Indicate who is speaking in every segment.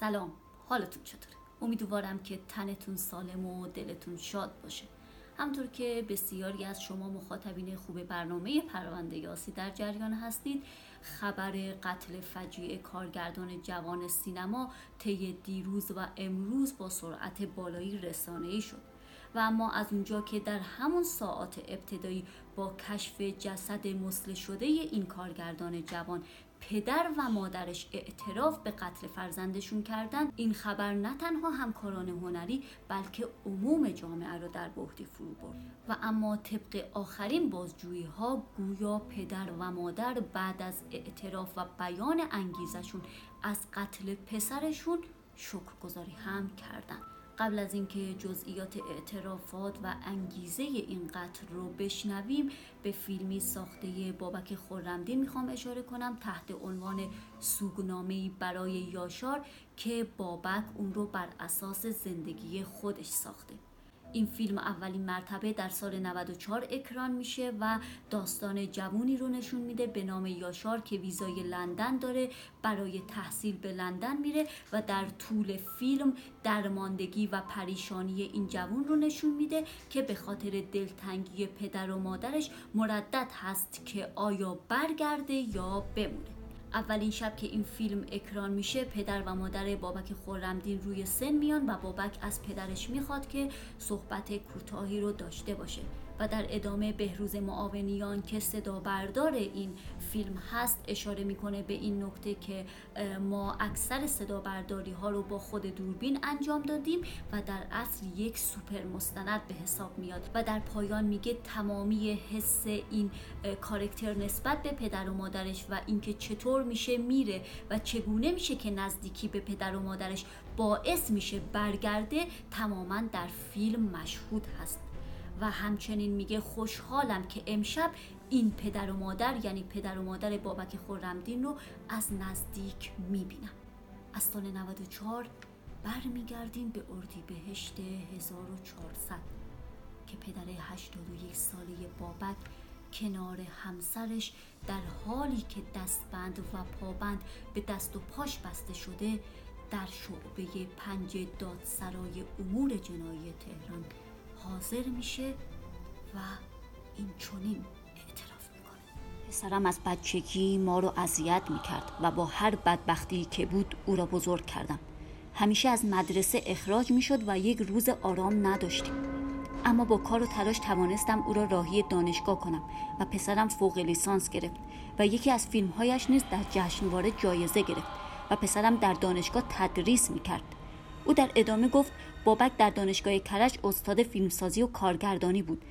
Speaker 1: سلام حالتون چطوره؟ امیدوارم که تنتون سالم و دلتون شاد باشه. همطور که بسیاری از شما مخاطبین خوب برنامه پرونده یاسی در جریان هستید خبر قتل فجیع کارگردان جوان سینما طی دیروز و امروز با سرعت بالایی رسانه‌ای شد. و اما از اونجا که در همون ساعات ابتدایی با کشف جسد مسله شده این کارگردان جوان پدر و مادرش اعتراف به قتل فرزندشون کردن این خبر نه تنها همکاران هنری بلکه عموم جامعه را در بحتی فرو برد. و اما طبق آخرین بازجویی ها گویا پدر و مادر بعد از اعتراف و بیان انگیزشون از قتل پسرشون شکرگزاری هم کردند. قبل از اینکه جزئیات اعترافات و انگیزه این قتل رو بشنویم به فیلمی ساخته بابک خورمدین می‌خوام اشاره کنم تحت عنوان سوگنامه برای یاشار که بابک اون رو بر اساس زندگی خودش ساخته. این فیلم اولین مرتبه در سال 94 اکران میشه و داستان جوونی رو نشون میده به نام یاشار که ویزای لندن داره برای تحصیل به لندن میره و در طول فیلم درماندگی و پریشانی این جوون رو نشون میده که به خاطر دلتنگی پدر و مادرش مردد هست که آیا برگرده یا بمونه. اولین شب که این فیلم اکران میشه پدر و مادر بابک خورمدین روی سن میان و بابک از پدرش می‌خواد که صحبت کوتاهی رو داشته باشه. و در ادامه بهروز معاونیان که صدا بردار این فیلم هست اشاره می‌کنه به این نکته که ما اکثر صدا برداری ها رو با خود دوربین انجام دادیم و در اصل یک سوپر مستند به حساب میاد و در پایان میگه تمامی حس این کارکتر نسبت به پدر و مادرش و اینکه چطور میشه میره و چگونه میشه که نزدیکی به پدر و مادرش باعث میشه برگرده تماما در فیلم مشهود هست. و همچنین میگه خوشحالم که امشب این پدر و مادر یعنی پدر و مادر بابک خورمدین رو از نزدیک می‌بینم. از سال 94 برمیگردیم به اردی بهشت 1400 که پدر 81 ساله بابک کنار همسرش در حالی که دستبند و پابند به دست و پاش بسته شده در شعبه پنج دادسرای امور جنایی تهران حاضر میشه و این چونین اعتراف می‌کنه.
Speaker 2: پسرم از بچگی ما رو اذیت می‌کرد و با هر بدبختی که بود او را بزرگ کردم. همیشه از مدرسه اخراج می‌شد و یک روز آرام نداشتیم. اما با کار و تلاش توانستم او را راهی دانشگاه کنم و پسرم فوق لیسانس گرفت و یکی از فیلمهایش نیز در جشنواره جایزه گرفت و پسرم در دانشگاه تدریس می‌کرد. او در ادامه گفت بابک در دانشگاه کرج استاد فیلمسازی و کارگردانی بود.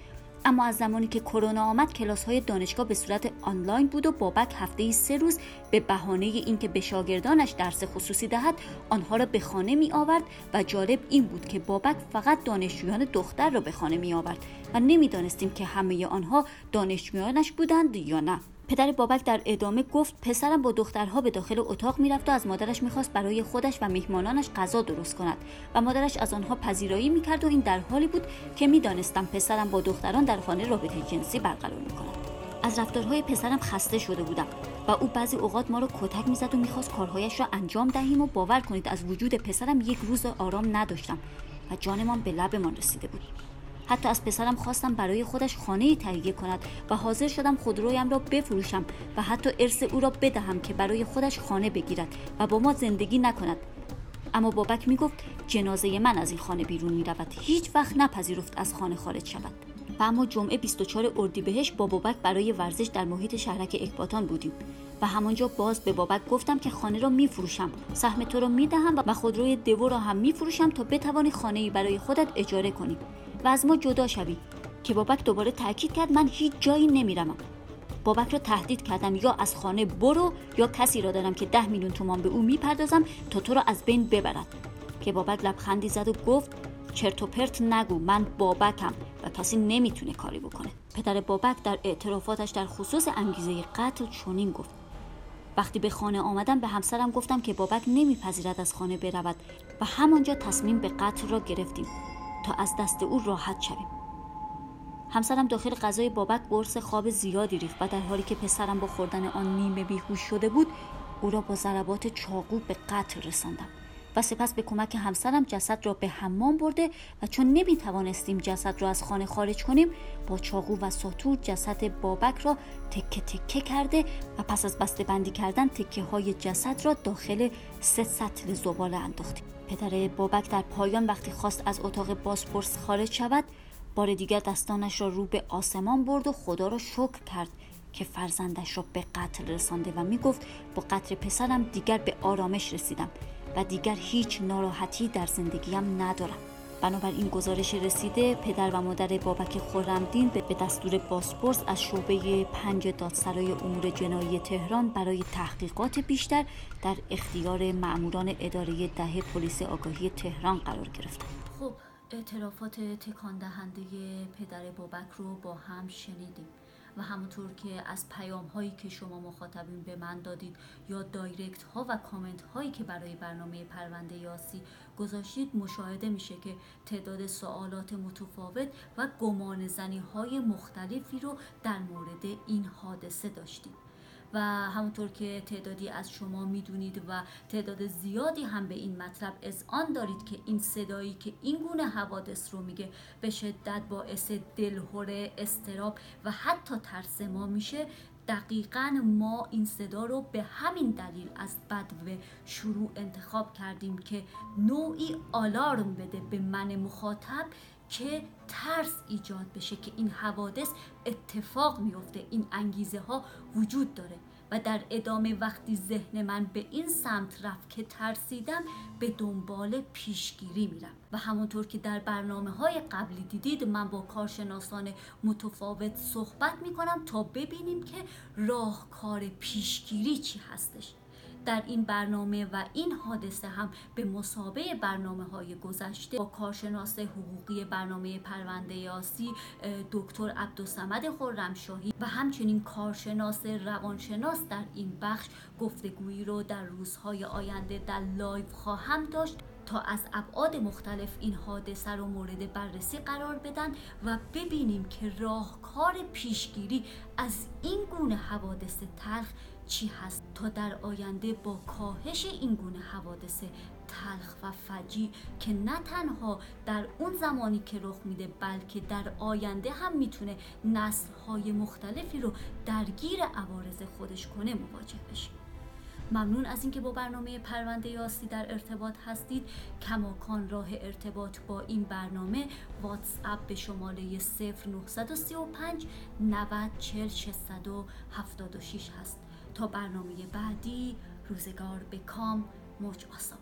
Speaker 2: اما از زمانی که کرونا آمد کلاس های دانشگاه به صورت آنلاین بود و بابک هفته ای سه روز به بهانه اینکه به شاگردانش درس خصوصی دهد آنها را به خانه می آورد و جالب این بود که بابک فقط دانشجویان دختر را به خانه می آورد و نمی‌دانستیم که همه آنها دانشجویانش بودند یا نه. پدر بابک در ادامه گفت پسرم با دخترها به داخل اتاق می‌رفت و از مادرش می‌خواست برای خودش و میهمانانش غذا درست کند و مادرش از آنها پذیرایی می‌کرد و این در حالی بود که می‌دانستم پسرم با دختران در خانه رابطه جنسی برقرار می‌کند. از رفتارهای پسرم خسته شده بودم و او بعضی اوقات ما را کتک می‌زد و می‌خواست کارهایش را انجام دهیم و باور کنید از وجود پسرم یک روز آرام نداشتم و جانمان به لبمان رسیده بود. حتی از پسرم خواستم برای خودش خانه تهیه کند و حاضر شدم خودرویم را بفروشم و حتی ارث او را بدهم که برای خودش خانه بگیرد و با ما زندگی نکند. اما بابک می‌گفت جنازه من از این خانه بیرون می رود هیچ وقت نپذیرفت از خانه خارج شود. و اما جمعه 24 اردیبهشت با بابک برای ورزش در محیط شهرک اکباتان بودیم. و همانجا باز به بابک گفتم که خانه را میفروشم. سهم تو را می‌دهم و خودروی دو را هم میفروشم تا بتوانی خانه برای خودت اجاره کنی. و از ما جدا شوی. که بابک دوباره تاکید کرد من هیچ جایی نمیرم بابک را تهدید کردم یا از خانه برو یا کسی را دارم که ده میلیون تومان به او می‌پردازم تا تو را از بین ببرد. که بابک لبخندی زد و گفت چرت و پرت نگو من بابکم و کسی نمی‌تونه کاری بکنه. پدر بابک در اعترافاتش در خصوص انگیزه قتل چنین گفت. وقتی به خانه آمدم به همسرم گفتم که بابک نمیپذیرد از خانه برود و همانجا تصمیم به قتل را گرفتیم. تا از دست او راحت شویم. همسرم داخل غذای بابک قرص خواب زیادی ریخت و در حالی که پسرم با خوردن آن نیمه بیهوش شده بود او را با ضربات چاقو به قتل رساندم. و سپس به کمک همسرم جسد را به حمام برده و چون نمی توانستیم جسد را از خانه خارج کنیم با چاقو و ساتور جسد بابک را تکه تکه کرده و پس از بسته بندی کردن تکه های جسد را داخل سه سطل زباله انداختیم. پدر بابک در پایان وقتی خواست از اتاق بازپرس خارج شود بار دیگر دستانش را رو به آسمان برد و خدا را شکر کرد که فرزندش را به قتل رسانده و می گفت با قتل پسرم دیگر به آرامش رسیدم. و دیگر هیچ ناراحتی در زندگیم ندارم بنابراین گزارش رسیده پدر و مادر بابک خورمدین به دستور باسپورس از شعبه پنج دادسرای امور جنایی تهران برای تحقیقات بیشتر در اختیار معموران اداره ده پلیس آگاهی تهران قرار گرفتند.
Speaker 1: خب اعترافات تکان دهنده پدر بابک رو با هم شنیدیم و همونطور که از پیام هایی که شما مخاطبین به من دادید یا دایرکت ها و کامنت هایی که برای برنامه پرونده یاسی گذاشتید مشاهده میشه که تعداد سوالات متفاوت و گمان زنی های مختلفی رو در مورد این حادثه داشتیم. و همونطور که تعدادی از شما می‌دونید و تعداد زیادی هم به این مطلب آن دارید که این صدایی که این گونه حوادث رو میگه به شدت باعث دلهوره استراب و حتی ترس ما میشه دقیقا ما این صدا رو به همین دلیل از بدو شروع انتخاب کردیم که نوعی آلارم بده به من مخاطب که ترس ایجاد بشه که این حوادث اتفاق میفته این انگیزه ها وجود داره. و در ادامه وقتی ذهن من به این سمت رفت که ترسیدم به دنبال پیشگیری میرم. و همونطور که در برنامه های قبلی دیدید من با کارشناسان متفاوت صحبت می‌کنم تا ببینیم که راهکار پیشگیری چی هستش. در این برنامه و این حادثه هم به مسابه برنامه های گذشته با کارشناس حقوقی برنامه پرونده یاسی دکتر عبدالسمد خرمشاهی و همچنین کارشناس روانشناس در این بخش گفتگویی رو در روزهای آینده در live خواهم داشت تا از ابعاد مختلف این حادثه رو مورد بررسی قرار بدن و ببینیم که راهکار پیشگیری از این گونه حوادث تلخ چی هست؟ تا در آینده با کاهش این گونه حوادث تلخ و فجیع که نه تنها در اون زمانی که رخ میده بلکه در آینده هم می‌تونه نسل های مختلفی رو درگیر عوارض خودش کنه مواجه بشیم ممنون از اینکه با برنامه پرونده یاسی در ارتباط هستید. کماکان راه ارتباط با این برنامه واتس اپ به شماره 0935 90 40 676 هست. تا برنامه بعدی روزگار به کام موج آسا